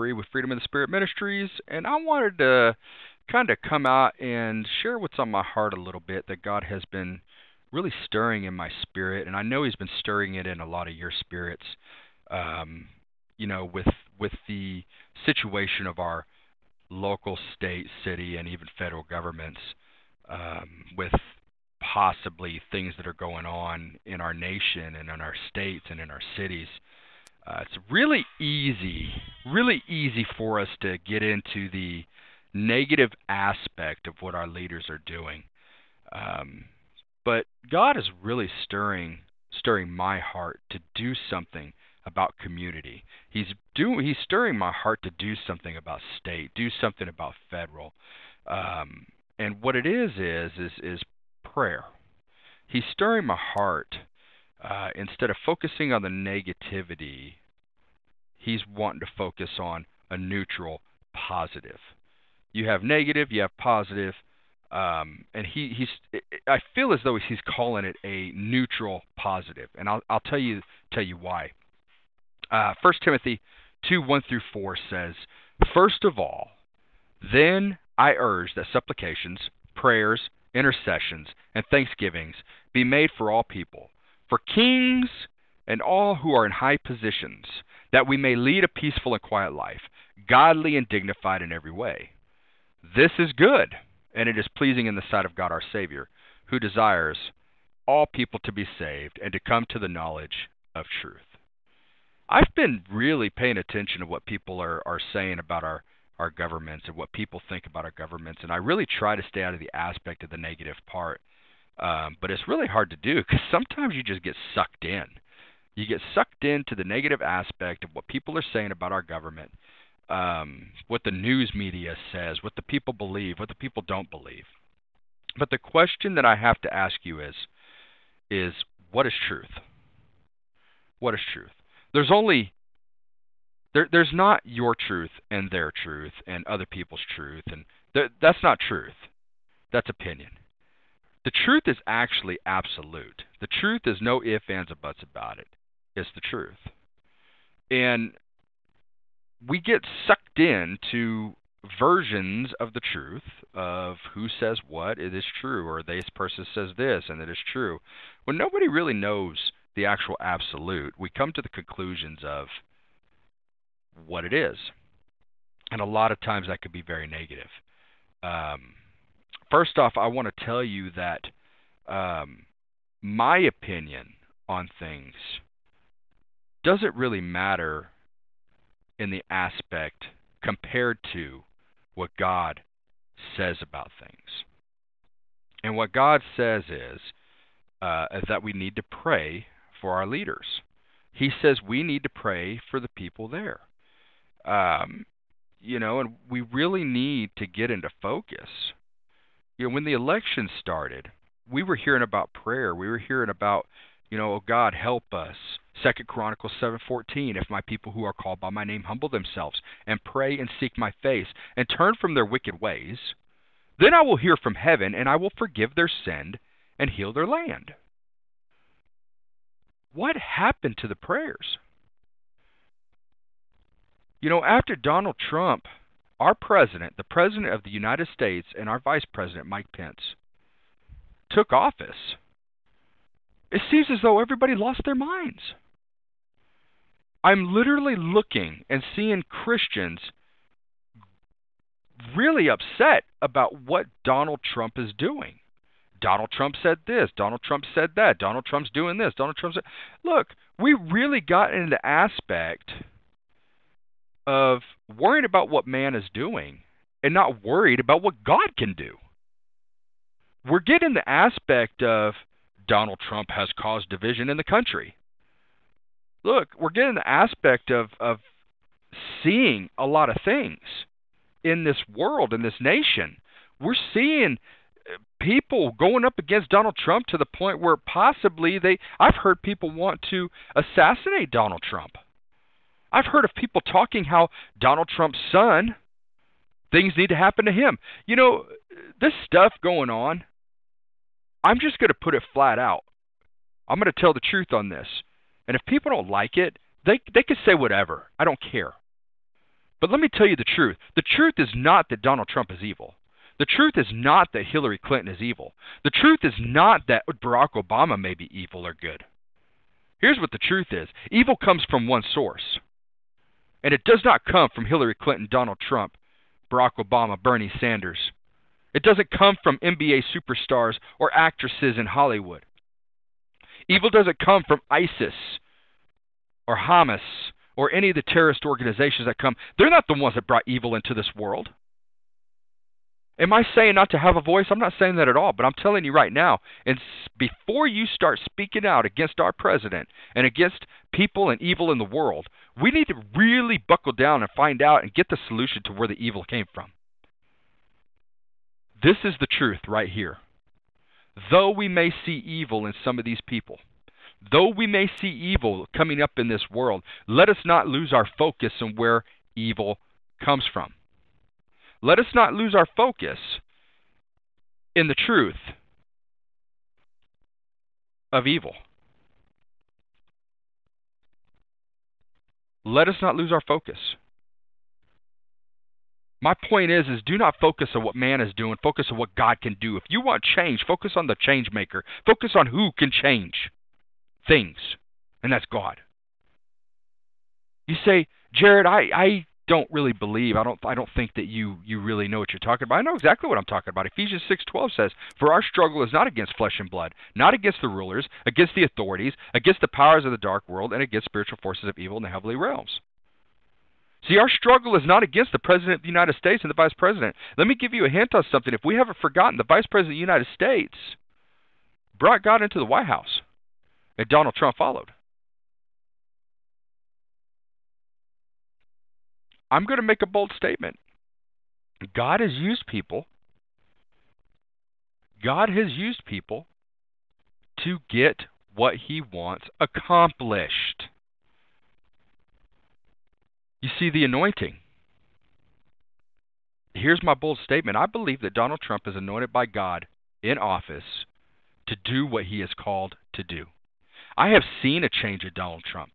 Free with Freedom in the Spirit Ministries, and I wanted to kind of come out and share what's on my heart a little bit that God has been really stirring in my spirit, and I know He's been stirring it in a lot of your spirits. Um, you know, with with the situation of our local, state, city, and even federal governments, um, with possibly things that are going on in our nation and in our states and in our cities. Uh, it's really easy, really easy for us to get into the negative aspect of what our leaders are doing. Um, but God is really stirring stirring my heart to do something about community. He's doing he's stirring my heart to do something about state, do something about federal. Um, and what it is is is is prayer. He's stirring my heart. Uh, instead of focusing on the negativity, he's wanting to focus on a neutral positive. You have negative, you have positive, um, and he, he's. I feel as though he's calling it a neutral positive, and I'll, I'll tell you tell you why. Uh, 1 Timothy 2 1 through 4 says, First of all, then I urge that supplications, prayers, intercessions, and thanksgivings be made for all people, for kings and all who are in high positions, that we may lead a peaceful and quiet life, godly and dignified in every way. This is good, and it is pleasing in the sight of God our Savior, who desires all people to be saved and to come to the knowledge of truth. I've been really paying attention to what people are, are saying about our our governments and what people think about our governments. And I really try to stay out of the aspect of the negative part. Um, but it's really hard to do because sometimes you just get sucked in. You get sucked into the negative aspect of what people are saying about our government, um, what the news media says, what the people believe, what the people don't believe. But the question that I have to ask you is, is what is truth? What is truth? There's only there, there's not your truth and their truth and other people's truth, and th- that's not truth. That's opinion. The truth is actually absolute. The truth is no ifs, ands, or buts about it. It's the truth. And we get sucked into versions of the truth of who says what it is true or this person says this and it is true when nobody really knows the actual absolute we come to the conclusions of what it is. And a lot of times that could be very negative. Um, first off, I want to tell you that um, my opinion on things doesn't really matter in the aspect compared to what God says about things. And what God says is, uh, is that we need to pray for our leaders. He says we need to pray for the people there. Um, you know, and we really need to get into focus. You know, when the election started, we were hearing about prayer. We were hearing about, you know, oh God, help us. Second Chronicles seven fourteen. If my people who are called by my name humble themselves and pray and seek my face and turn from their wicked ways, then I will hear from heaven and I will forgive their sin and heal their land. What happened to the prayers? You know, after Donald Trump, our president, the president of the United States, and our vice president, Mike Pence, took office, it seems as though everybody lost their minds. I'm literally looking and seeing Christians really upset about what Donald Trump is doing. Donald Trump said this. Donald Trump said that. Donald Trump's doing this. Donald Trump said. Look, we really got into the aspect of worrying about what man is doing and not worried about what God can do. We're getting the aspect of Donald Trump has caused division in the country. Look, we're getting the aspect of, of seeing a lot of things in this world, in this nation. We're seeing uh, people going up against Donald Trump to the point where possibly they I've heard people want to assassinate Donald Trump. I've heard of people talking how Donald Trump's son, things need to happen to him. You know, this stuff going on, I'm just going to put it flat out. I'm going to tell the truth on this. And if people don't like it, they they can say whatever. I don't care. But let me tell you the truth. The truth is not that Donald Trump is evil. The truth is not that Hillary Clinton is evil. The truth is not that Barack Obama may be evil or good. Here's what the truth is evil comes from one source. And it does not come from Hillary Clinton, Donald Trump, Barack Obama, Bernie Sanders. It doesn't come from NBA superstars or actresses in Hollywood. Evil doesn't come from ISIS or Hamas or any of the terrorist organizations that come. They're not the ones that brought evil into this world. Am I saying not to have a voice? I'm not saying that at all, but I'm telling you right now, and before you start speaking out against our president and against people and evil in the world, we need to really buckle down and find out and get the solution to where the evil came from. This is the truth right here. Though we may see evil in some of these people, though we may see evil coming up in this world, let us not lose our focus on where evil comes from. Let us not lose our focus in the truth of evil. Let us not lose our focus. My point is is do not focus on what man is doing, focus on what God can do. If you want change, focus on the change maker. Focus on who can change things, and that's God. You say, Jared, I, I don't really believe. I don't I don't think that you you really know what you're talking about. I know exactly what I'm talking about. Ephesians 6:12 says, "For our struggle is not against flesh and blood, not against the rulers, against the authorities, against the powers of the dark world, and against spiritual forces of evil in the heavenly realms." See, our struggle is not against the President of the United States and the Vice President. Let me give you a hint on something. If we haven't forgotten, the Vice President of the United States brought God into the White House, and Donald Trump followed. I'm going to make a bold statement. God has used people. God has used people to get what he wants accomplished. You see the anointing. Here's my bold statement. I believe that Donald Trump is anointed by God in office to do what he is called to do. I have seen a change in Donald Trump.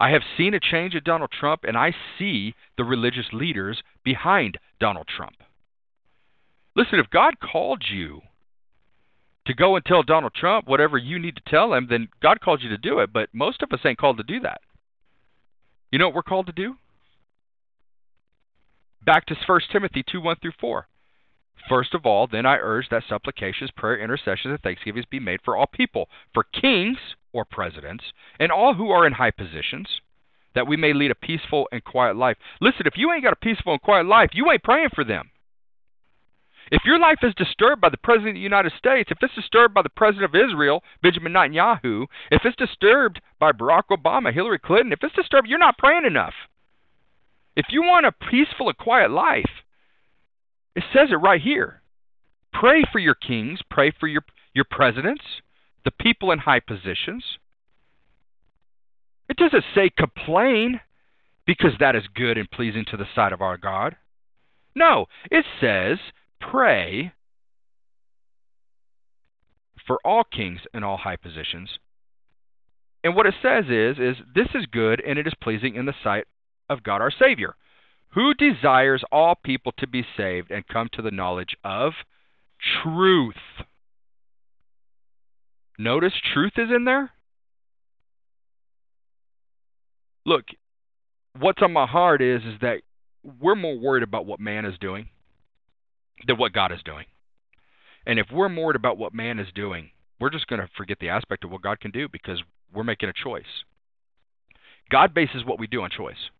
I have seen a change in Donald Trump, and I see the religious leaders behind Donald Trump. Listen, if God called you to go and tell Donald Trump whatever you need to tell him, then God called you to do it, but most of us ain't called to do that. You know what we're called to do? Back to 1 Timothy 2 1 through 4. First of all, then I urge that supplications, prayer, intercessions, and thanksgivings be made for all people, for kings or presidents, and all who are in high positions, that we may lead a peaceful and quiet life. Listen, if you ain't got a peaceful and quiet life, you ain't praying for them. If your life is disturbed by the President of the United States, if it's disturbed by the President of Israel, Benjamin Netanyahu, if it's disturbed by Barack Obama, Hillary Clinton, if it's disturbed, you're not praying enough. If you want a peaceful and quiet life, it says it right here. Pray for your kings, pray for your, your presidents, the people in high positions. It doesn't say complain because that is good and pleasing to the sight of our God. No, it says pray for all kings in all high positions. And what it says is is this is good and it is pleasing in the sight of God our Savior, who desires all people to be saved and come to the knowledge of truth. Notice truth is in there. Look, what's on my heart is is that we're more worried about what man is doing than what God is doing. And if we're more about what man is doing, we're just going to forget the aspect of what God can do because we're making a choice. God bases what we do on choice.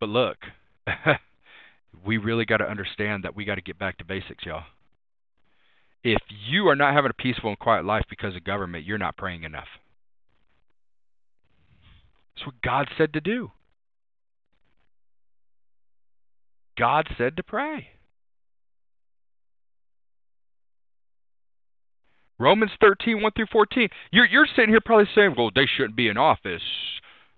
But look, we really got to understand that we got to get back to basics, y'all. If you are not having a peaceful and quiet life because of government, you're not praying enough. That's what God said to do. God said to pray. Romans 13, 1 through 14. You're, you're sitting here probably saying, well, they shouldn't be in office.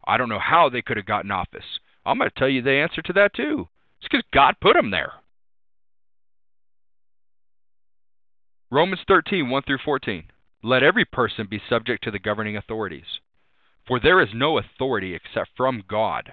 I don't know how they could have gotten office. I'm going to tell you the answer to that, too. It's because God put them there. Romans 13, 1 through 14. Let every person be subject to the governing authorities. For there is no authority except from God,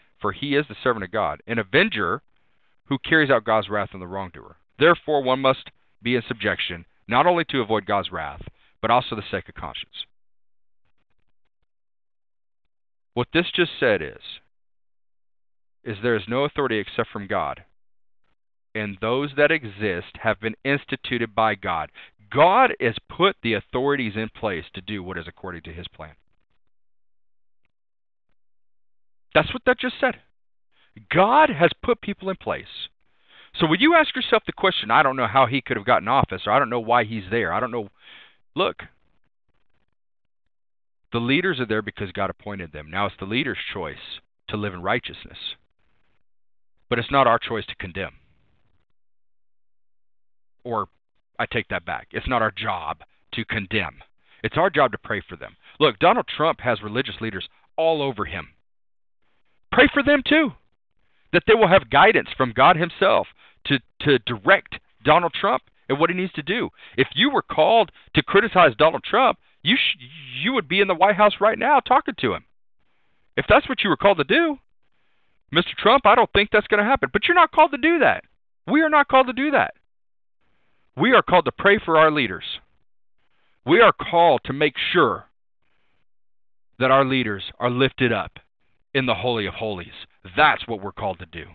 for he is the servant of God, an avenger who carries out God's wrath on the wrongdoer. Therefore, one must be in subjection, not only to avoid God's wrath, but also the sake of conscience. What this just said is, is there is no authority except from God, and those that exist have been instituted by God. God has put the authorities in place to do what is according to his plan. That's what that just said. God has put people in place. So when you ask yourself the question, I don't know how he could have gotten office, or I don't know why he's there, I don't know. Look, the leaders are there because God appointed them. Now it's the leader's choice to live in righteousness. But it's not our choice to condemn. Or I take that back. It's not our job to condemn. It's our job to pray for them. Look, Donald Trump has religious leaders all over him. Pray for them too. That they will have guidance from God Himself to, to direct Donald Trump and what he needs to do. If you were called to criticize Donald Trump, you sh- you would be in the White House right now talking to him. If that's what you were called to do, Mr. Trump, I don't think that's going to happen. But you're not called to do that. We are not called to do that. We are called to pray for our leaders. We are called to make sure that our leaders are lifted up in the Holy of Holies. That's what we're called to do.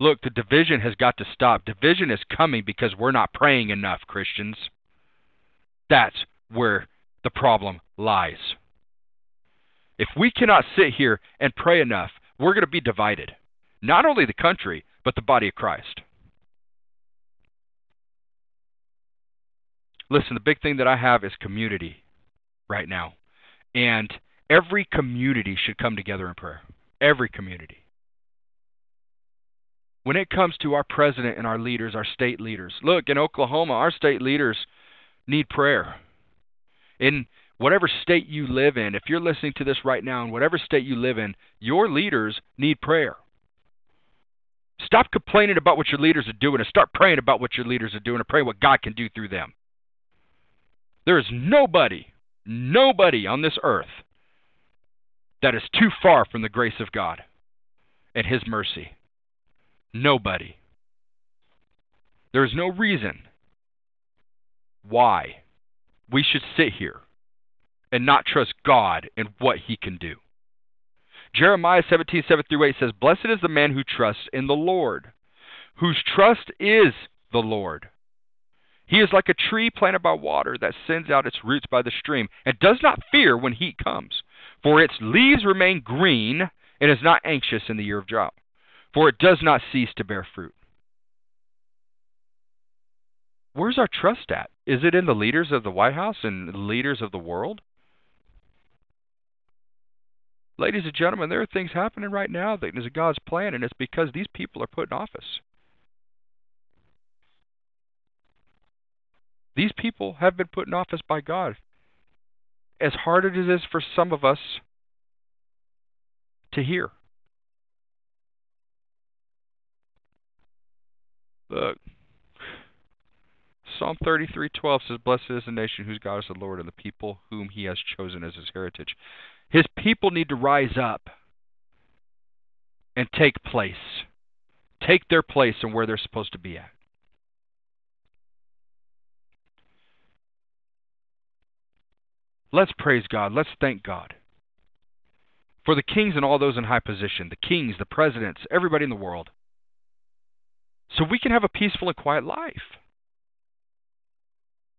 Look, the division has got to stop. Division is coming because we're not praying enough, Christians. That's where the problem lies. If we cannot sit here and pray enough, we're going to be divided. Not only the country, but the body of Christ. Listen, the big thing that I have is community right now. And every community should come together in prayer. Every community. When it comes to our president and our leaders, our state leaders, look, in Oklahoma, our state leaders need prayer. In whatever state you live in, if you're listening to this right now, in whatever state you live in, your leaders need prayer. Stop complaining about what your leaders are doing and start praying about what your leaders are doing and pray what God can do through them. There is nobody, nobody on this earth that is too far from the grace of God and His mercy. Nobody. There is no reason why we should sit here and not trust God and what He can do. Jeremiah 17, 7 through 8 says, Blessed is the man who trusts in the Lord, whose trust is the Lord. He is like a tree planted by water that sends out its roots by the stream and does not fear when heat comes, for its leaves remain green and is not anxious in the year of drought, for it does not cease to bear fruit. Where's our trust at? Is it in the leaders of the White House and the leaders of the world? Ladies and gentlemen, there are things happening right now that is God's plan, and it's because these people are put in office. These people have been put in office by God. As hard as it is for some of us to hear. Look, Psalm 33:12 says, "Blessed is the nation whose God is the Lord, and the people whom He has chosen as His heritage." His people need to rise up and take place, take their place and where they're supposed to be at. Let's praise God. Let's thank God for the kings and all those in high position, the kings, the presidents, everybody in the world, so we can have a peaceful and quiet life.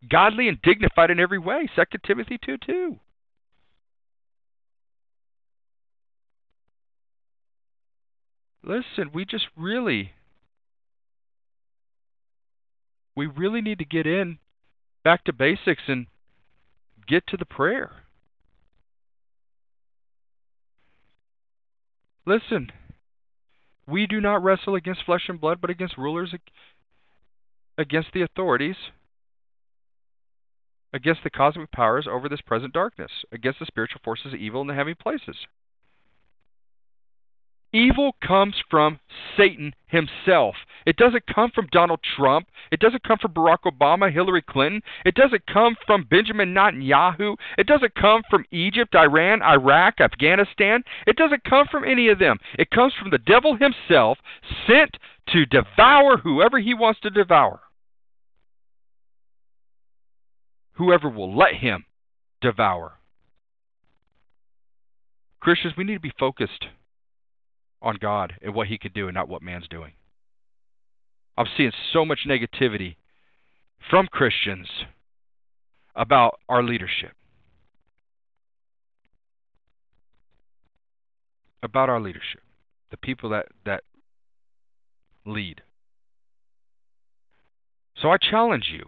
Godly and dignified in every way. 2 Timothy 2 2. Listen, we just really, we really need to get in back to basics and get to the prayer. Listen, we do not wrestle against flesh and blood, but against rulers, against the authorities, against the cosmic powers over this present darkness, against the spiritual forces of evil in the heavenly places. Evil comes from Satan himself. It doesn't come from Donald Trump. It doesn't come from Barack Obama, Hillary Clinton. It doesn't come from Benjamin Netanyahu. It doesn't come from Egypt, Iran, Iraq, Afghanistan. It doesn't come from any of them. It comes from the devil himself, sent to devour whoever he wants to devour. Whoever will let him devour. Christians, we need to be focused on God and what He could do and not what man's doing. I'm seeing so much negativity from Christians about our leadership. About our leadership. The people that, that lead. So I challenge you.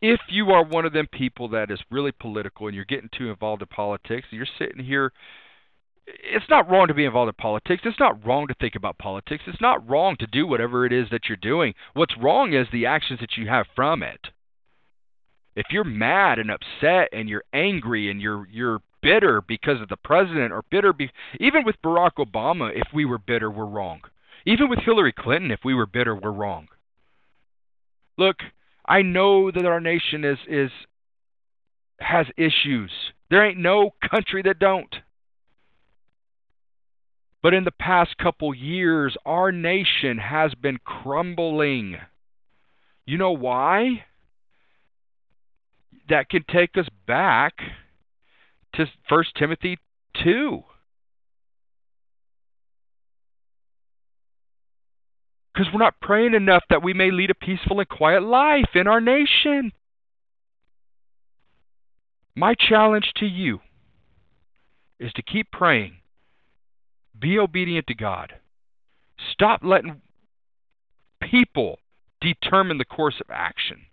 If you are one of them people that is really political and you're getting too involved in politics, and you're sitting here it's not wrong to be involved in politics. It's not wrong to think about politics. It's not wrong to do whatever it is that you're doing. What's wrong is the actions that you have from it. If you're mad and upset and you're angry and you're you're bitter because of the president or bitter be, even with Barack Obama if we were bitter we're wrong. Even with Hillary Clinton if we were bitter we're wrong. Look, I know that our nation is is has issues. There ain't no country that don't. But in the past couple years, our nation has been crumbling. You know why? That can take us back to 1 Timothy 2. Because we're not praying enough that we may lead a peaceful and quiet life in our nation. My challenge to you is to keep praying be obedient to God. Stop letting people determine the course of action,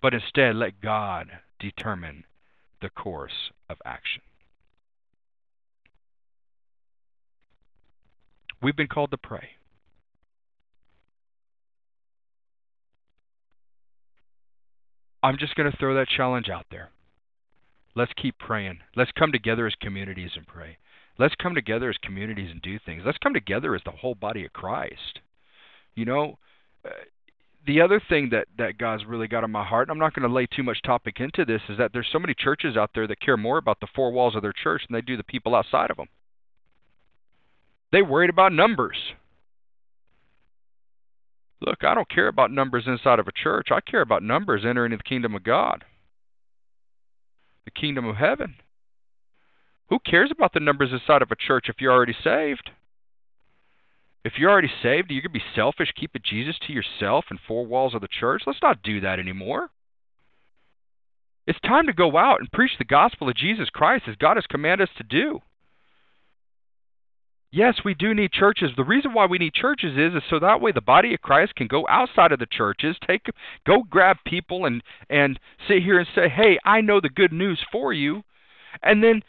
but instead let God determine the course of action. We've been called to pray. I'm just going to throw that challenge out there. Let's keep praying. Let's come together as communities and pray. Let's come together as communities and do things. Let's come together as the whole body of Christ. You know, uh, the other thing that that God's really got on my heart, and I'm not going to lay too much topic into this, is that there's so many churches out there that care more about the four walls of their church than they do the people outside of them. They worried about numbers. Look, I don't care about numbers inside of a church. I care about numbers entering the kingdom of God, the kingdom of heaven. Who cares about the numbers inside of a church if you're already saved? If you're already saved, you're going to be selfish, keep it Jesus to yourself and four walls of the church. Let's not do that anymore. It's time to go out and preach the gospel of Jesus Christ as God has commanded us to do. Yes, we do need churches. The reason why we need churches is, is so that way the body of Christ can go outside of the churches, take go grab people and and sit here and say, "Hey, I know the good news for you." And then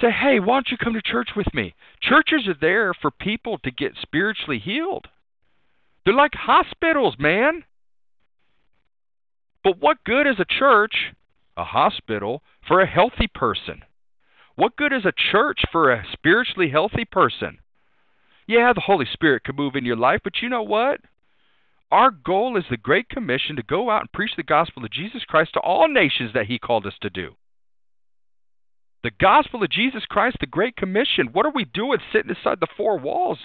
Say, hey, why don't you come to church with me? Churches are there for people to get spiritually healed. They're like hospitals, man. But what good is a church, a hospital, for a healthy person? What good is a church for a spiritually healthy person? Yeah, the Holy Spirit can move in your life, but you know what? Our goal is the Great Commission to go out and preach the gospel of Jesus Christ to all nations that He called us to do. The gospel of Jesus Christ, the Great Commission. What are we doing sitting inside the four walls?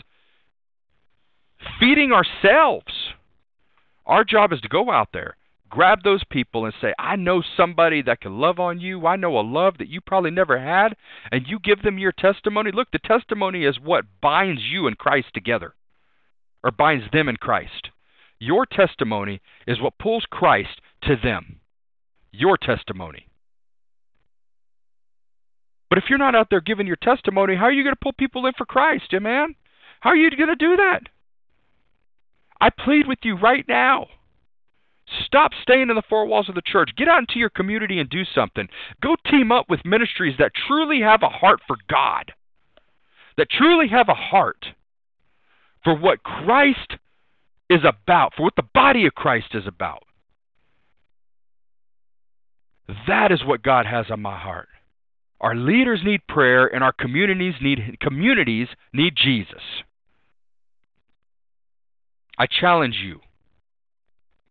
Feeding ourselves. Our job is to go out there, grab those people, and say, I know somebody that can love on you. I know a love that you probably never had. And you give them your testimony. Look, the testimony is what binds you and Christ together, or binds them in Christ. Your testimony is what pulls Christ to them. Your testimony. But if you're not out there giving your testimony, how are you going to pull people in for Christ, man? How are you going to do that? I plead with you right now. Stop staying in the four walls of the church. Get out into your community and do something. Go team up with ministries that truly have a heart for God, that truly have a heart for what Christ is about, for what the body of Christ is about. That is what God has on my heart. Our leaders need prayer and our communities need communities need Jesus. I challenge you.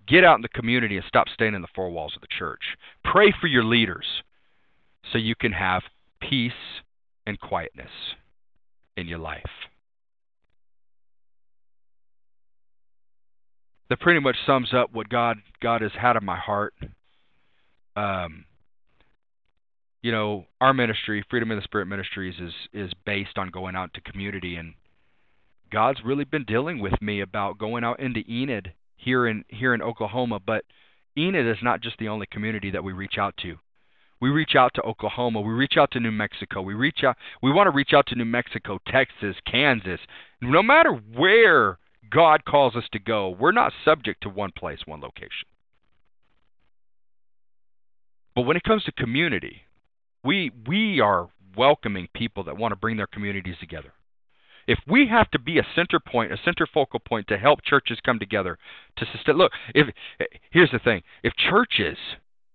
Get out in the community and stop staying in the four walls of the church. Pray for your leaders so you can have peace and quietness in your life. That pretty much sums up what God God has had in my heart. Um, you know, our ministry, Freedom in the Spirit Ministries, is is based on going out to community, and God's really been dealing with me about going out into Enid here in here in Oklahoma. But Enid is not just the only community that we reach out to. We reach out to Oklahoma. We reach out to New Mexico. We reach out. We want to reach out to New Mexico, Texas, Kansas. No matter where God calls us to go, we're not subject to one place, one location. But when it comes to community, we we are welcoming people that want to bring their communities together. If we have to be a center point, a center focal point to help churches come together to sustain look, if eh, here's the thing, if churches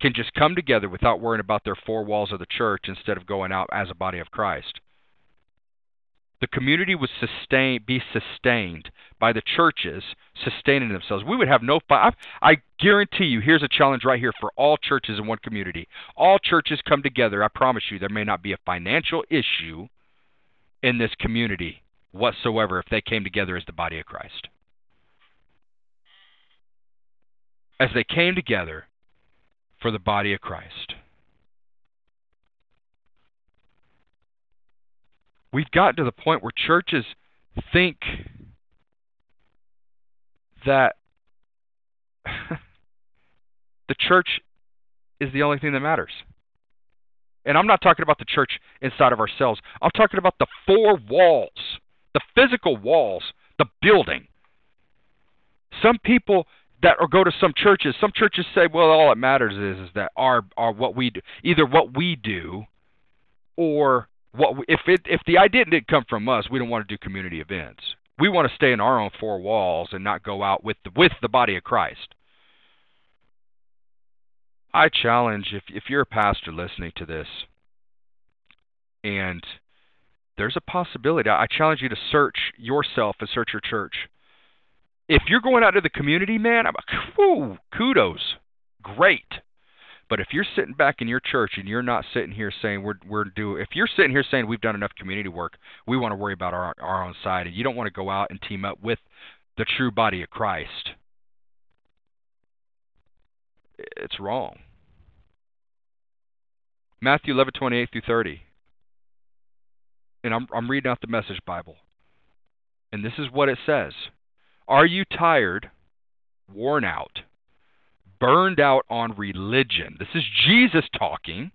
can just come together without worrying about their four walls of the church instead of going out as a body of Christ, the community would sustain be sustained by the churches sustaining themselves. We would have no I, I guarantee you here's a challenge right here for all churches in one community. All churches come together. I promise you there may not be a financial issue in this community whatsoever if they came together as the body of Christ. As they came together for the body of Christ. We've gotten to the point where churches think that the church is the only thing that matters. And I'm not talking about the church inside of ourselves. I'm talking about the four walls, the physical walls, the building. Some people that or go to some churches, some churches say, well, all that matters is, is that our our what we do, either what we do or what if it if the idea didn't come from us, we don't want to do community events. We want to stay in our own four walls and not go out with the with the body of Christ. I challenge if if you're a pastor listening to this and there's a possibility I challenge you to search yourself and search your church. If you're going out to the community, man, I'm whoo, kudos. Great. But if you're sitting back in your church and you're not sitting here saying we're we're do if you're sitting here saying we've done enough community work, we want to worry about our our own side, and you don't want to go out and team up with the true body of Christ, it's wrong. Matthew 11:28 through 30. And I'm I'm reading out the Message Bible. And this is what it says. Are you tired, worn out, burned out on religion. This is Jesus talking.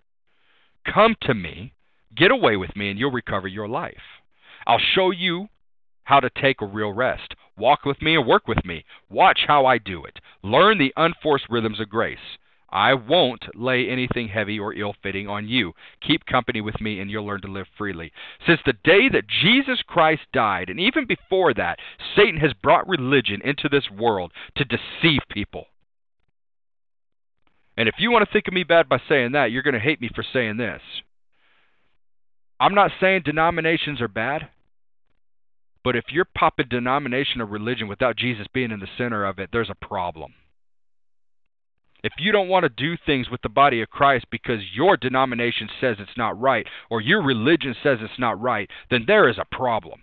Come to me, get away with me, and you'll recover your life. I'll show you how to take a real rest. Walk with me and work with me. Watch how I do it. Learn the unforced rhythms of grace. I won't lay anything heavy or ill fitting on you. Keep company with me, and you'll learn to live freely. Since the day that Jesus Christ died, and even before that, Satan has brought religion into this world to deceive people. And if you want to think of me bad by saying that, you're going to hate me for saying this. I'm not saying denominations are bad, but if you're popping denomination or religion without Jesus being in the center of it, there's a problem. If you don't want to do things with the body of Christ because your denomination says it's not right or your religion says it's not right, then there is a problem.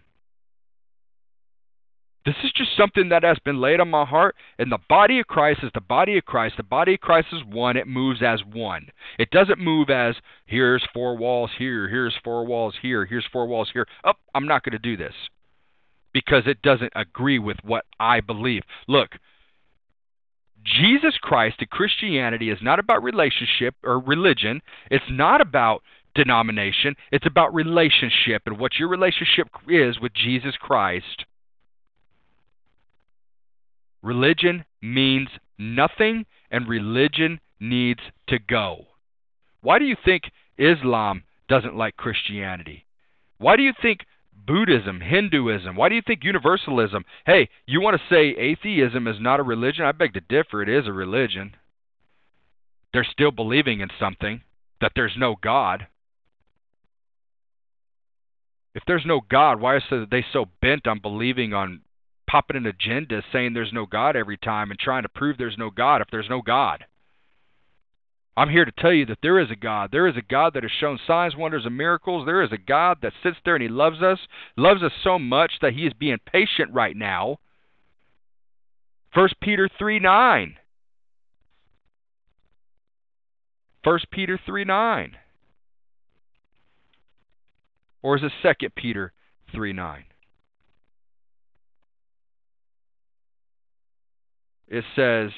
This is just something that has been laid on my heart, and the body of Christ is the body of Christ. The body of Christ is one. It moves as one. It doesn't move as here's four walls here, here's four walls here, here's four walls here. Oh, I'm not going to do this because it doesn't agree with what I believe. Look, Jesus Christ and Christianity is not about relationship or religion. It's not about denomination. It's about relationship and what your relationship is with Jesus Christ Religion means nothing and religion needs to go. Why do you think Islam doesn't like Christianity? Why do you think Buddhism, Hinduism, why do you think universalism? Hey, you want to say atheism is not a religion? I beg to differ. It is a religion. They're still believing in something, that there's no God. If there's no God, why are they so bent on believing on popping an agenda saying there's no God every time and trying to prove there's no God if there's no God? I'm here to tell you that there is a God. There is a God that has shown signs, wonders, and miracles. There is a God that sits there and He loves us, loves us so much that He is being patient right now. 1 Peter 3 9. 1 Peter 3 9. Or is it 2 Peter 3 9? It says,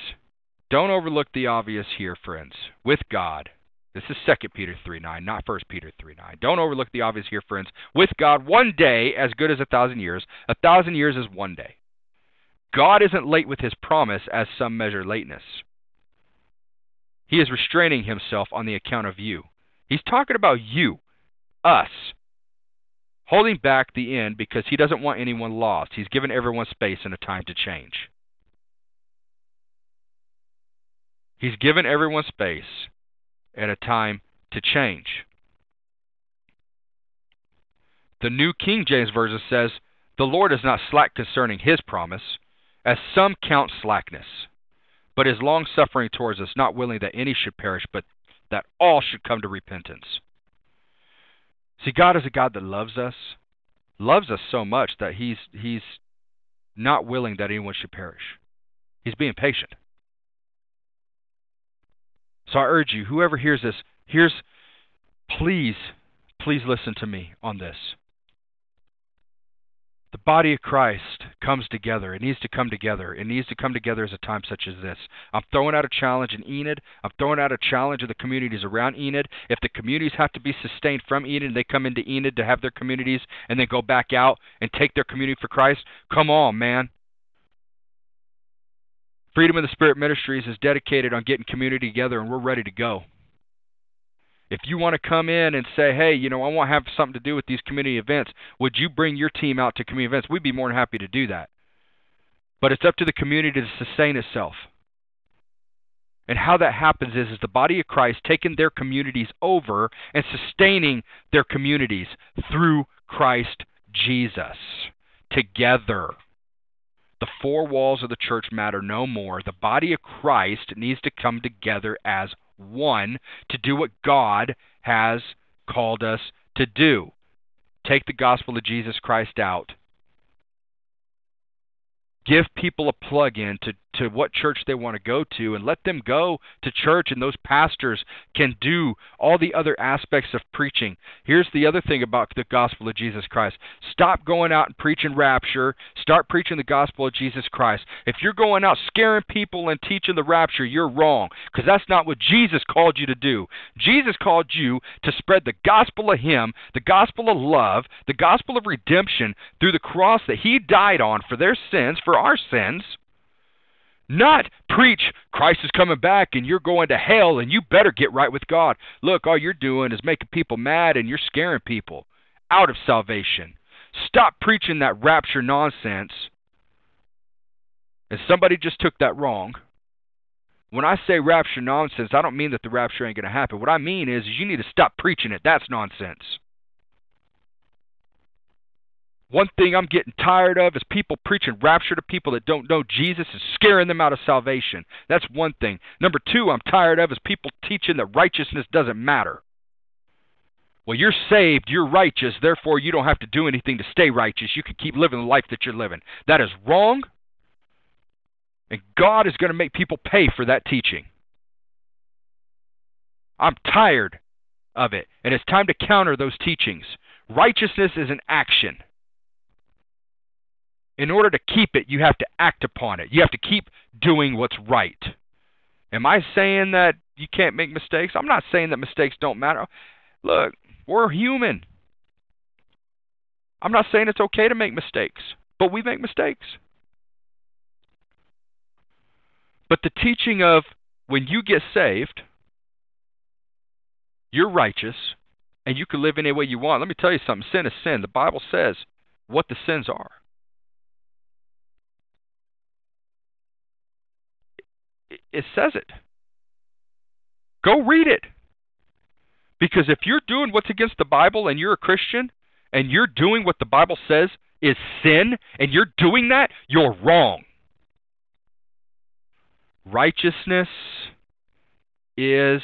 Don't overlook the obvious here, friends. With God, this is 2 Peter 3 9, not 1 Peter 3 9. Don't overlook the obvious here, friends. With God, one day as good as a thousand years. A thousand years is one day. God isn't late with his promise as some measure lateness. He is restraining himself on the account of you. He's talking about you, us holding back the end because he doesn't want anyone lost. He's given everyone space and a time to change. He's given everyone space and a time to change. The New King James Version says, The Lord is not slack concerning his promise, as some count slackness, but is long suffering towards us, not willing that any should perish, but that all should come to repentance. See, God is a God that loves us, loves us so much that He's He's not willing that anyone should perish. He's being patient. So I urge you, whoever hears this, here's please, please listen to me on this the body of Christ comes together. It needs to come together. It needs to come together as a time such as this. I'm throwing out a challenge in Enid. I'm throwing out a challenge in the communities around Enid. If the communities have to be sustained from Enid, they come into Enid to have their communities and then go back out and take their community for Christ. Come on, man. Freedom of the Spirit Ministries is dedicated on getting community together, and we're ready to go. If you want to come in and say, hey, you know, I want to have something to do with these community events, would you bring your team out to community events? We'd be more than happy to do that. But it's up to the community to sustain itself. And how that happens is, is the body of Christ taking their communities over and sustaining their communities through Christ Jesus together. The four walls of the church matter no more. The body of Christ needs to come together as one, to do what God has called us to do. Take the gospel of Jesus Christ out give people a plug in to, to what church they want to go to and let them go to church and those pastors can do all the other aspects of preaching. Here's the other thing about the gospel of Jesus Christ. Stop going out and preaching rapture. Start preaching the gospel of Jesus Christ. If you're going out scaring people and teaching the rapture, you're wrong because that's not what Jesus called you to do. Jesus called you to spread the gospel of him, the gospel of love, the gospel of redemption through the cross that he died on for their sins for our sins. Not preach Christ is coming back and you're going to hell and you better get right with God. Look, all you're doing is making people mad and you're scaring people out of salvation. Stop preaching that rapture nonsense. And somebody just took that wrong. When I say rapture nonsense, I don't mean that the rapture ain't going to happen. What I mean is, is you need to stop preaching it. That's nonsense. One thing I'm getting tired of is people preaching rapture to people that don't know Jesus and scaring them out of salvation. That's one thing. Number two, I'm tired of is people teaching that righteousness doesn't matter. Well, you're saved, you're righteous, therefore you don't have to do anything to stay righteous. You can keep living the life that you're living. That is wrong. And God is going to make people pay for that teaching. I'm tired of it. And it's time to counter those teachings. Righteousness is an action in order to keep it, you have to act upon it. You have to keep doing what's right. Am I saying that you can't make mistakes? I'm not saying that mistakes don't matter. Look, we're human. I'm not saying it's okay to make mistakes, but we make mistakes. But the teaching of when you get saved, you're righteous and you can live any way you want. Let me tell you something sin is sin. The Bible says what the sins are. It says it. Go read it. Because if you're doing what's against the Bible and you're a Christian and you're doing what the Bible says is sin and you're doing that, you're wrong. Righteousness is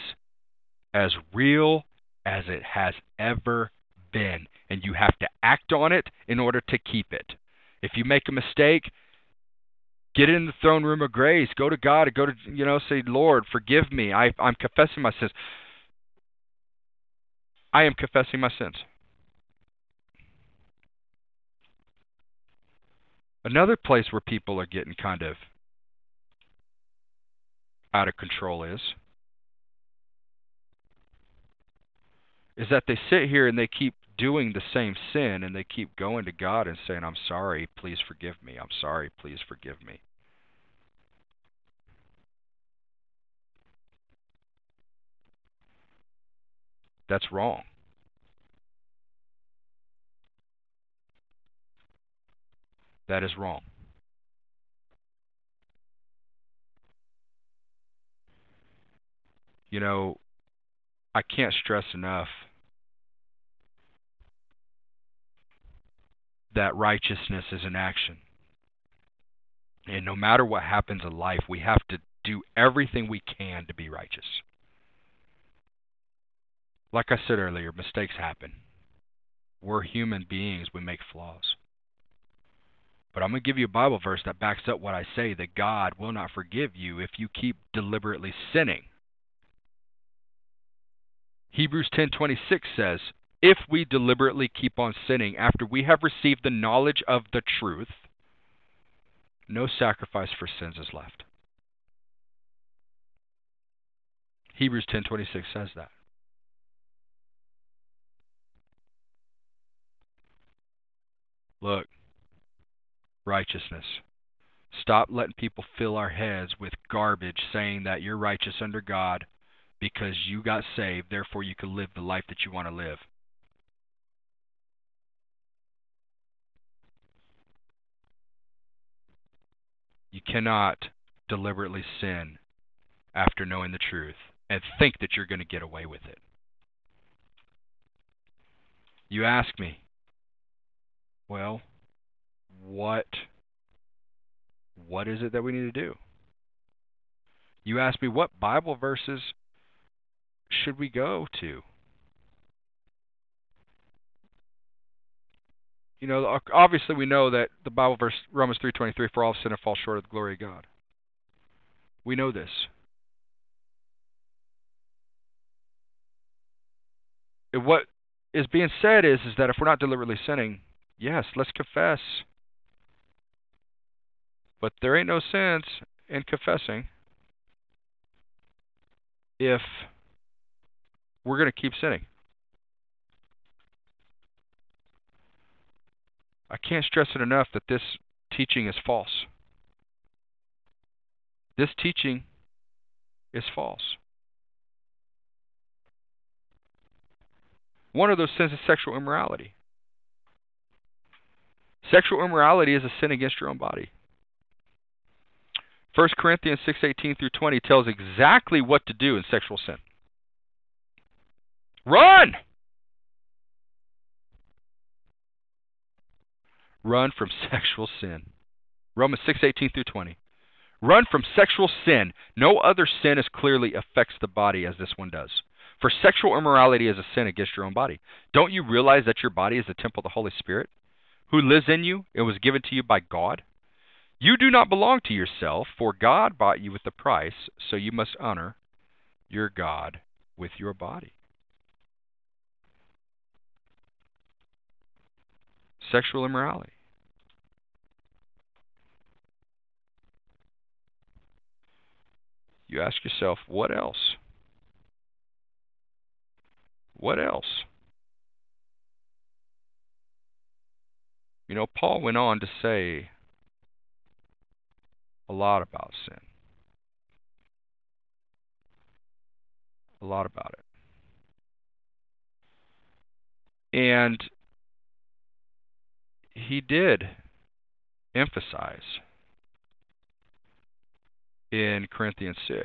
as real as it has ever been, and you have to act on it in order to keep it. If you make a mistake, get in the throne room of grace. Go to God. Go to you know, say, Lord, forgive me. I, I'm confessing my sins. I am confessing my sins. Another place where people are getting kind of out of control is is that they sit here and they keep doing the same sin and they keep going to God and saying, I'm sorry, please forgive me. I'm sorry, please forgive me. That's wrong. That is wrong. You know, I can't stress enough that righteousness is an action. And no matter what happens in life, we have to do everything we can to be righteous. Like I said earlier, mistakes happen. We're human beings, we make flaws. But I'm going to give you a Bible verse that backs up what I say that God will not forgive you if you keep deliberately sinning. Hebrews 10:26 says, "If we deliberately keep on sinning after we have received the knowledge of the truth, no sacrifice for sins is left." Hebrews 10:26 says that. Look, righteousness. Stop letting people fill our heads with garbage saying that you're righteous under God because you got saved, therefore you can live the life that you want to live. You cannot deliberately sin after knowing the truth and think that you're going to get away with it. You ask me, well, what what is it that we need to do? You ask me what Bible verses should we go to? You know, obviously we know that the Bible verse Romans 3:23 for all sin and fall short of the glory of God. We know this. what is being said is is that if we're not deliberately sinning, yes, let's confess but there ain't no sense in confessing if we're going to keep sinning. I can't stress it enough that this teaching is false. This teaching is false. One of those sins is sexual immorality. Sexual immorality is a sin against your own body. 1 Corinthians 6:18 through 20 tells exactly what to do in sexual sin. Run! Run from sexual sin. Romans 6:18 through 20. Run from sexual sin. No other sin as clearly affects the body as this one does. For sexual immorality is a sin against your own body. Don't you realize that your body is the temple of the Holy Spirit, who lives in you and was given to you by God? You do not belong to yourself, for God bought you with a price, so you must honor your God with your body. Sexual immorality. You ask yourself, what else? What else? You know, Paul went on to say a lot about sin. A lot about it. And he did emphasize in Corinthians 6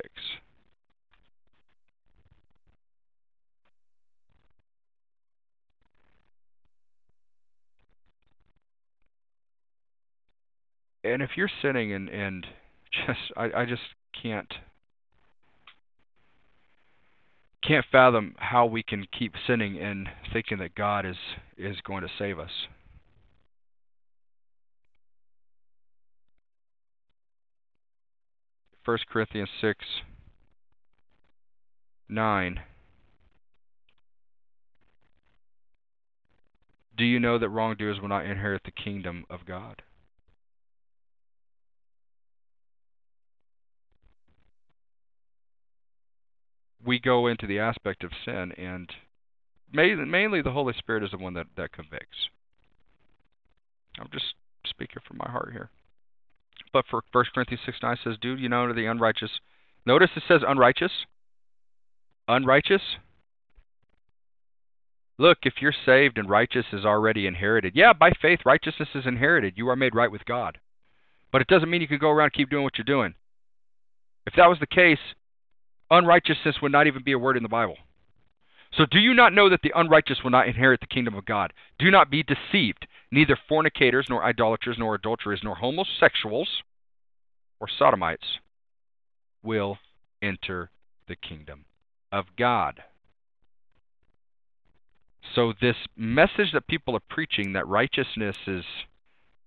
and if you're sitting and and just I, I just can't can't fathom how we can keep sinning and thinking that God is is going to save us. First Corinthians six nine. Do you know that wrongdoers will not inherit the kingdom of God? we go into the aspect of sin, and mainly the Holy Spirit is the one that, that convicts. I'm just speaking from my heart here. But for 1 Corinthians 6 9 says, Dude, you know, to the unrighteous. Notice it says unrighteous. Unrighteous. Look, if you're saved and righteous is already inherited, yeah, by faith, righteousness is inherited. You are made right with God. But it doesn't mean you can go around and keep doing what you're doing. If that was the case, unrighteousness would not even be a word in the Bible. So do you not know that the unrighteous will not inherit the kingdom of God? Do not be deceived. Neither fornicators, nor idolaters, nor adulterers, nor homosexuals, or sodomites will enter the kingdom of God. So, this message that people are preaching that righteousness is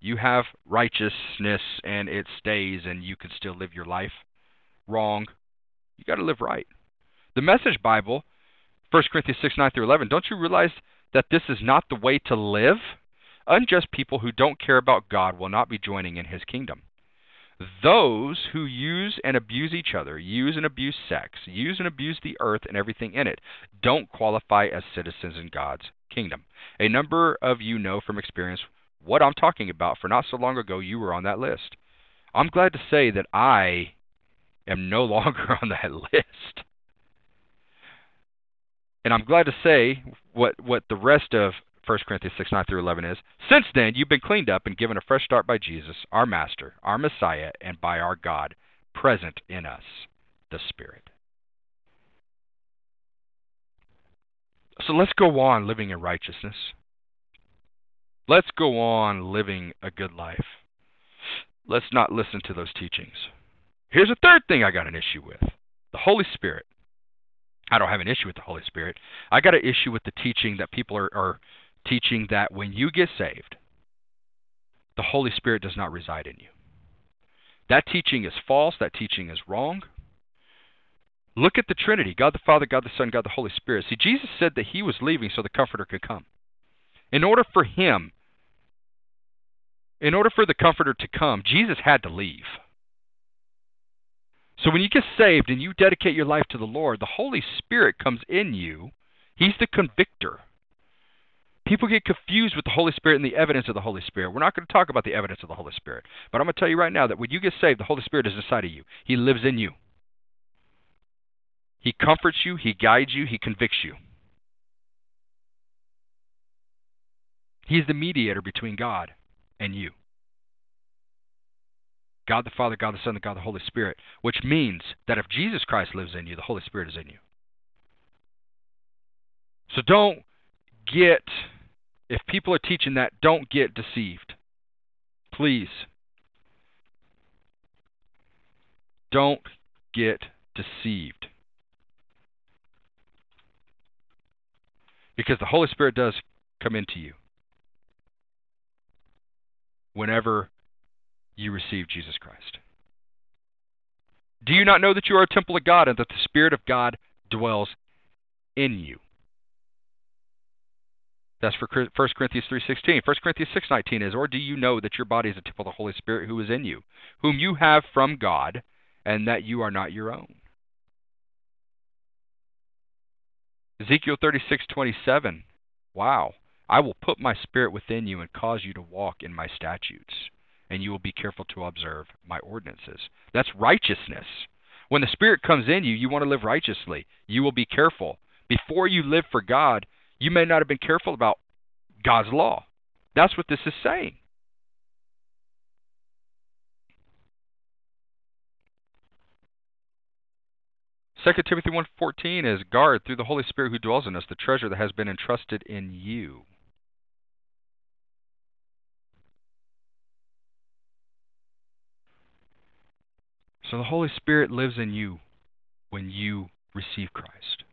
you have righteousness and it stays and you can still live your life, wrong. You got to live right. The Message Bible, 1 Corinthians 6 9 through 11, don't you realize that this is not the way to live? Unjust people who don't care about God will not be joining in his kingdom. Those who use and abuse each other, use and abuse sex, use and abuse the earth and everything in it, don't qualify as citizens in God's kingdom. A number of you know from experience what I'm talking about, for not so long ago you were on that list. I'm glad to say that I am no longer on that list. And I'm glad to say what, what the rest of 1 Corinthians 6 9 through 11 is. Since then, you've been cleaned up and given a fresh start by Jesus, our Master, our Messiah, and by our God, present in us, the Spirit. So let's go on living in righteousness. Let's go on living a good life. Let's not listen to those teachings. Here's a third thing I got an issue with the Holy Spirit. I don't have an issue with the Holy Spirit. I got an issue with the teaching that people are, are teaching that when you get saved, the Holy Spirit does not reside in you. That teaching is false. That teaching is wrong. Look at the Trinity God the Father, God the Son, God the Holy Spirit. See, Jesus said that he was leaving so the Comforter could come. In order for him, in order for the Comforter to come, Jesus had to leave. So when you get saved and you dedicate your life to the Lord, the Holy Spirit comes in you. He's the convictor. People get confused with the Holy Spirit and the evidence of the Holy Spirit. We're not going to talk about the evidence of the Holy Spirit. But I'm going to tell you right now that when you get saved, the Holy Spirit is inside of you. He lives in you. He comforts you, He guides you, He convicts you. He's the mediator between God and you. God the Father, God the Son, and God the Holy Spirit, which means that if Jesus Christ lives in you, the Holy Spirit is in you. So don't get, if people are teaching that, don't get deceived. Please. Don't get deceived. Because the Holy Spirit does come into you whenever you receive Jesus Christ. Do you not know that you are a temple of God and that the Spirit of God dwells in you? That's for 1 Corinthians 3.16. 1 Corinthians 6.19 is, Or do you know that your body is a temple of the Holy Spirit who is in you, whom you have from God, and that you are not your own? Ezekiel 36.27. Wow. I will put my spirit within you and cause you to walk in my statutes and you will be careful to observe my ordinances. That's righteousness. When the Spirit comes in you, you want to live righteously. You will be careful. Before you live for God, you may not have been careful about God's law. That's what this is saying. Second Timothy 1.14 is guard through the Holy Spirit who dwells in us the treasure that has been entrusted in you. So the Holy Spirit lives in you when you receive Christ.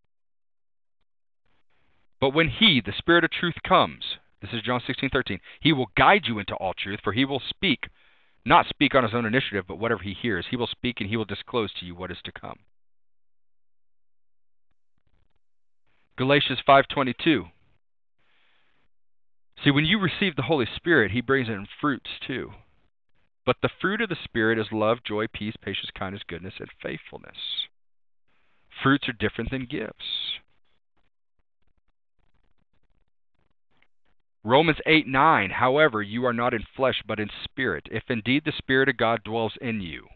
But when He, the Spirit of truth, comes, this is John 16:13, He will guide you into all truth, for He will speak, not speak on His own initiative, but whatever He hears, He will speak and He will disclose to you what is to come. Galatians 5:22. See, when you receive the Holy Spirit, He brings in fruits too. But the fruit of the Spirit is love, joy, peace, patience, kindness, goodness, and faithfulness. Fruits are different than gifts. Romans 8 9, however, you are not in flesh, but in spirit, if indeed the Spirit of God dwells in you.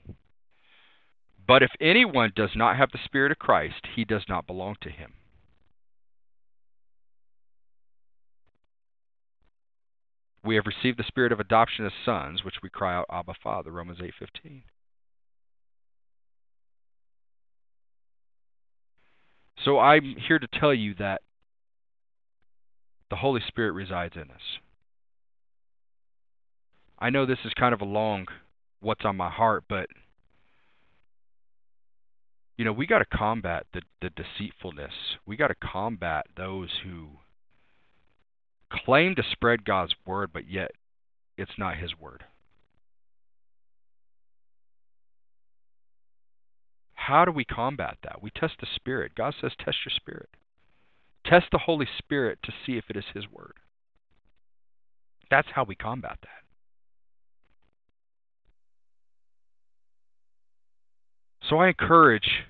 But if anyone does not have the Spirit of Christ, he does not belong to him. We have received the spirit of adoption as sons, which we cry out, Abba, Father, Romans 8:15. So I'm here to tell you that the Holy Spirit resides in us. I know this is kind of a long what's on my heart, but you know, we got to combat the the deceitfulness. We got to combat those who claim to spread God's word, but yet it's not His word. How do we combat that? We test the Spirit. God says, test your spirit. Test the Holy Spirit to see if it is His word. That's how we combat that. So I encourage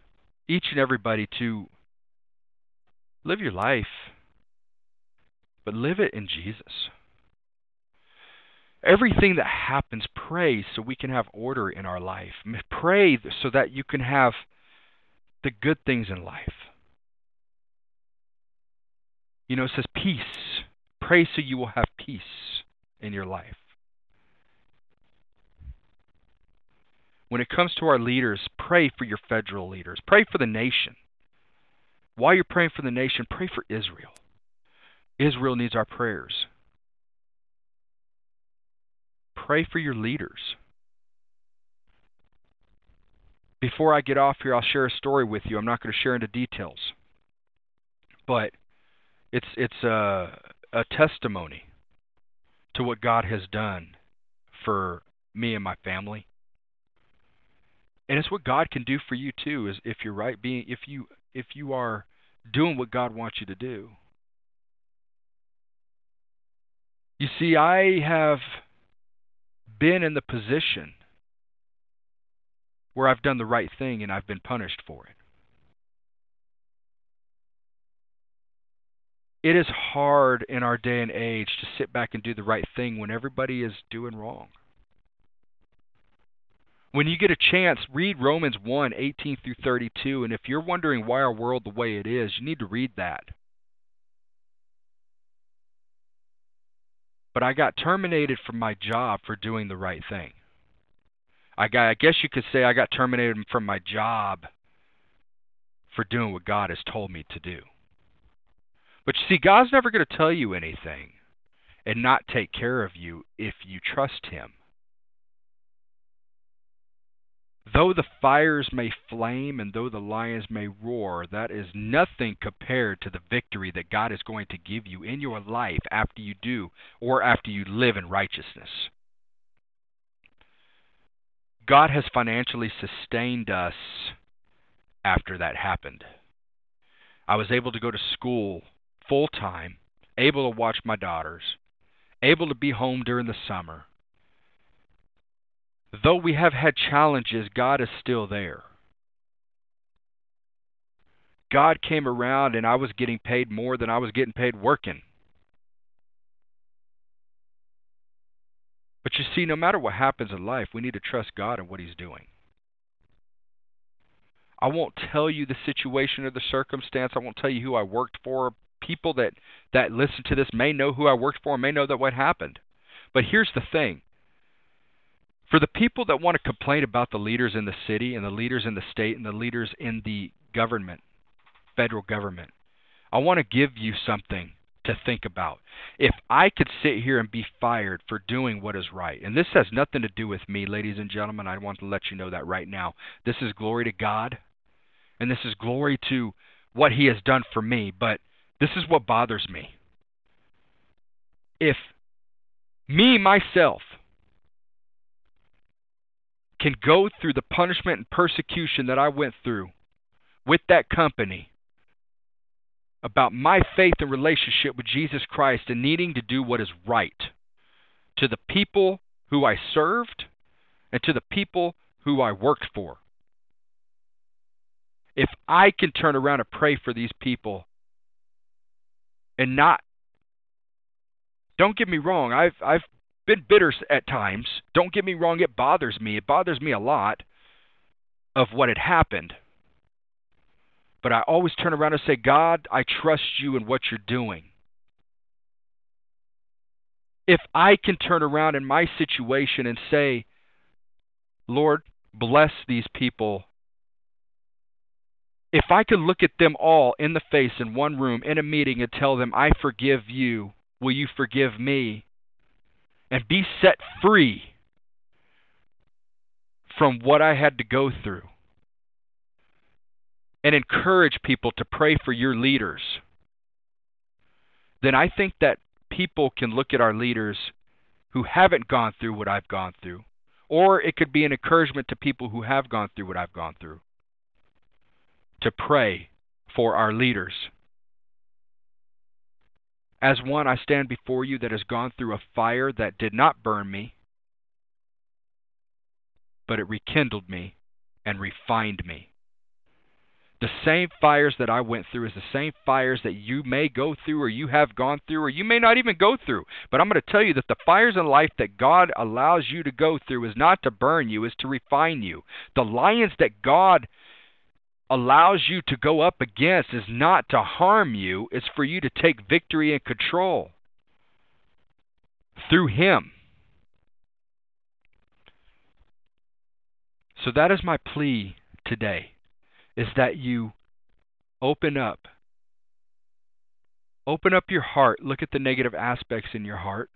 each and everybody to live your life but live it in Jesus. Everything that happens, pray so we can have order in our life. Pray so that you can have the good things in life. You know, it says peace. Pray so you will have peace in your life. When it comes to our leaders, pray for your federal leaders. Pray for the nation. While you're praying for the nation, pray for Israel. Israel needs our prayers. Pray for your leaders. Before I get off here, I'll share a story with you. I'm not going to share into details, but it's it's a a testimony to what God has done for me and my family. And it's what God can do for you too is if you're right being if you if you are doing what God wants you to do. You see, I have been in the position where I've done the right thing and I've been punished for it. It is hard in our day and age to sit back and do the right thing when everybody is doing wrong. When you get a chance, read Romans 1 18 through 32. And if you're wondering why our world the way it is, you need to read that. But I got terminated from my job for doing the right thing. I got I guess you could say I got terminated from my job for doing what God has told me to do. But you see, God's never going to tell you anything and not take care of you if you trust Him. Though the fires may flame and though the lions may roar, that is nothing compared to the victory that God is going to give you in your life after you do or after you live in righteousness. God has financially sustained us after that happened. I was able to go to school full time, able to watch my daughters, able to be home during the summer, though we have had challenges, God is still there. God came around and I was getting paid more than I was getting paid working. But you see, no matter what happens in life, we need to trust God and what He's doing. I won't tell you the situation or the circumstance. I won't tell you who I worked for. People that that listen to this may know who I worked for, may know that what happened. But here's the thing. For the people that want to complain about the leaders in the city and the leaders in the state and the leaders in the government, federal government, I want to give you something to think about. If I could sit here and be fired for doing what is right, and this has nothing to do with me, ladies and gentlemen, I want to let you know that right now. This is glory to God, and this is glory to what He has done for me, but this is what bothers me. If me, myself, can go through the punishment and persecution that I went through with that company about my faith and relationship with Jesus Christ and needing to do what is right to the people who I served and to the people who I worked for. If I can turn around and pray for these people and not don't get me wrong, I've I've been bitter at times. Don't get me wrong, it bothers me. It bothers me a lot of what had happened. But I always turn around and say, God, I trust you in what you're doing. If I can turn around in my situation and say, Lord, bless these people. If I can look at them all in the face in one room in a meeting and tell them, I forgive you, will you forgive me? And be set free from what I had to go through. And encourage people to pray for your leaders. Then I think that people can look at our leaders who haven't gone through what I've gone through. Or it could be an encouragement to people who have gone through what I've gone through to pray for our leaders. As one, I stand before you that has gone through a fire that did not burn me, but it rekindled me and refined me. The same fires that I went through is the same fires that you may go through or you have gone through or you may not even go through. But I'm going to tell you that the fires in life that God allows you to go through is not to burn you, is to refine you. The lions that God allows you to go up against is not to harm you, it's for you to take victory and control through Him. So that is my plea today is that you open up. Open up your heart, look at the negative aspects in your heart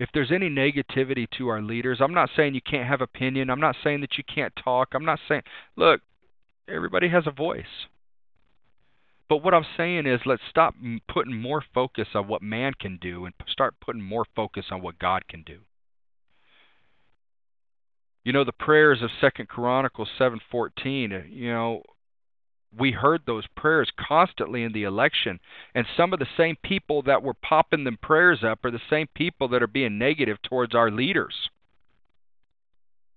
if there's any negativity to our leaders, I'm not saying you can't have opinion. I'm not saying that you can't talk. I'm not saying, look, everybody has a voice. But what I'm saying is let's stop putting more focus on what man can do and start putting more focus on what God can do. You know the prayers of Second Chronicles 7:14, uh, you know, we heard those prayers constantly in the election. And some of the same people that were popping them prayers up are the same people that are being negative towards our leaders.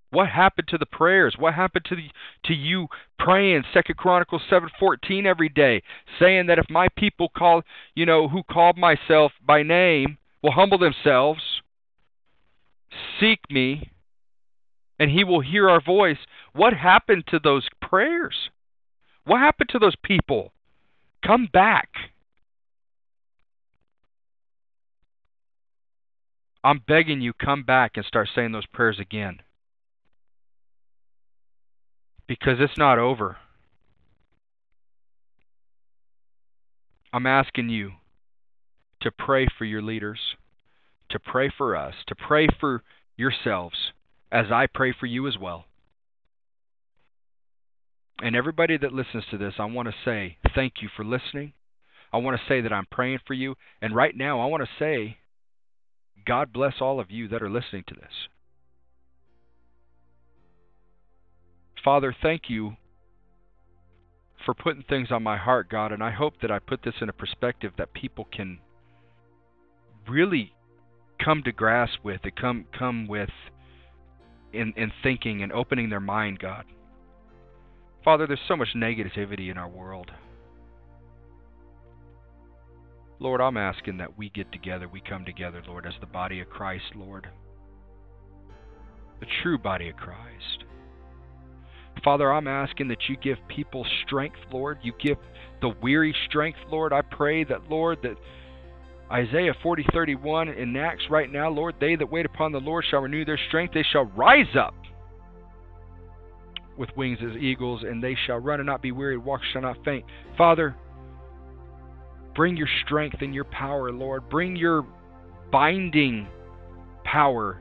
What happened to the prayers? What happened to the, to you praying Second Chronicles seven fourteen every day, saying that if my people call you know, who called myself by name will humble themselves, seek me, and he will hear our voice. What happened to those prayers? What happened to those people? Come back. I'm begging you, come back and start saying those prayers again. Because it's not over. I'm asking you to pray for your leaders, to pray for us, to pray for yourselves, as I pray for you as well. And everybody that listens to this, I want to say thank you for listening. I want to say that I'm praying for you. And right now, I want to say, God bless all of you that are listening to this. Father, thank you for putting things on my heart, God, and I hope that I put this in a perspective that people can really come to grasp with, and come come with in in thinking and opening their mind, God. Father, there's so much negativity in our world. Lord, I'm asking that we get together, we come together, Lord, as the body of Christ, Lord. The true body of Christ. Father, I'm asking that you give people strength, Lord. You give the weary strength, Lord. I pray that, Lord, that Isaiah 40:31 enacts right now, Lord, they that wait upon the Lord shall renew their strength. They shall rise up with wings as eagles, and they shall run and not be weary, walk shall not faint. Father, bring your strength and your power, Lord. Bring your binding power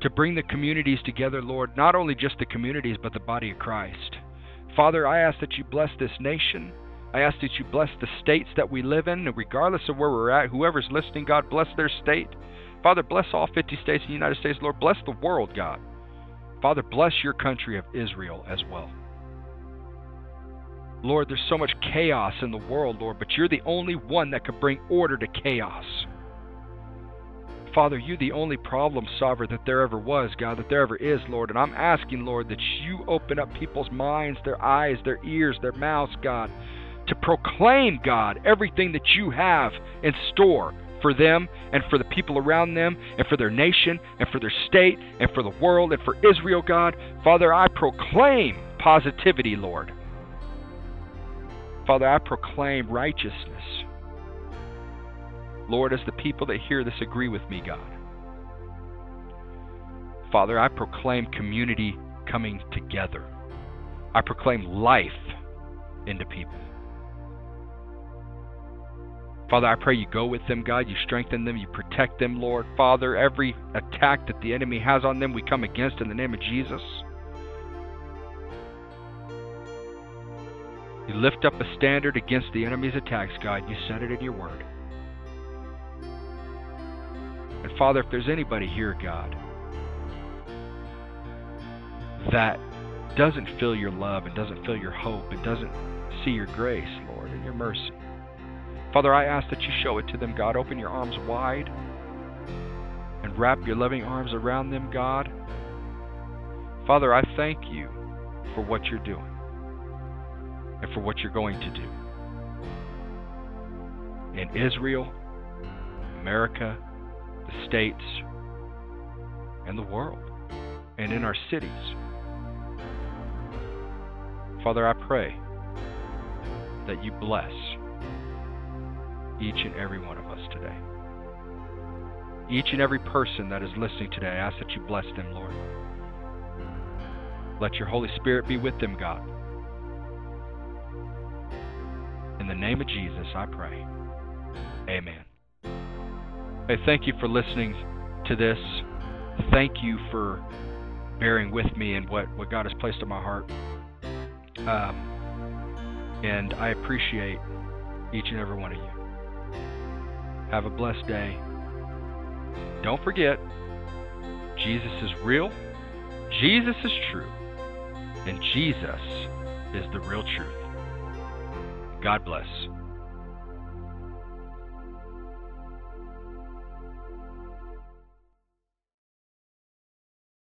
to bring the communities together, Lord. Not only just the communities, but the body of Christ. Father, I ask that you bless this nation. I ask that you bless the states that we live in, regardless of where we're at. Whoever's listening, God, bless their state. Father, bless all 50 states in the United States. Lord, bless the world, God. Father, bless your country of Israel as well. Lord, there's so much chaos in the world, Lord, but you're the only one that could bring order to chaos. Father, you're the only problem solver that there ever was, God, that there ever is, Lord. And I'm asking, Lord, that you open up people's minds, their eyes, their ears, their mouths, God, to proclaim, God, everything that you have in store for them and for the people around them and for their nation and for their state and for the world and for Israel, God. Father, I proclaim positivity, Lord. Father, I proclaim righteousness. Lord, as the people that hear this agree with me, God. Father, I proclaim community coming together. I proclaim life into people. Father, I pray you go with them, God. You strengthen them. You protect them, Lord. Father, every attack that the enemy has on them, we come against in the name of Jesus. You lift up a standard against the enemy's attacks, God. You said it in your word. And Father, if there's anybody here, God, that doesn't feel your love and doesn't feel your hope and doesn't see your grace, Lord, and your mercy, Father, I ask that you show it to them, God. Open your arms wide and wrap your loving arms around them, God. Father, I thank you for what you're doing and for what you're going to do. In Israel, America, the states, and the world, and in our cities. Father, I pray that you bless each and every one of us today. Each and every person that is listening today, I ask that you bless them, Lord. Let your Holy Spirit be with them, God. In the name of Jesus, I pray. Amen. Hey, thank you for listening to this. Thank you for bearing with me and what, what God has placed in my heart. Um, and I appreciate each and every one of you. Have a blessed day. Don't forget, Jesus is real, Jesus is true, and Jesus is the real truth. God bless.